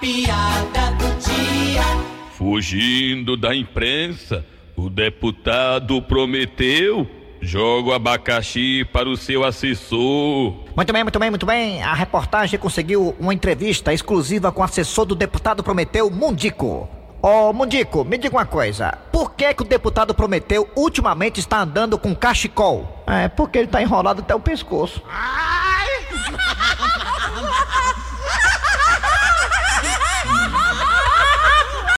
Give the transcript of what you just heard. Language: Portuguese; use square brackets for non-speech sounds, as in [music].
piada do dia. Fugindo da imprensa, o deputado prometeu joga o abacaxi para o seu assessor. Muito bem, muito bem, muito bem. A reportagem conseguiu uma entrevista exclusiva com o assessor do deputado Prometeu, Mundico. Ô, Mundico, me diga uma coisa. Por que que o deputado Prometeu ultimamente está andando com cachecol? É, porque ele está enrolado até o pescoço. Ai! [laughs]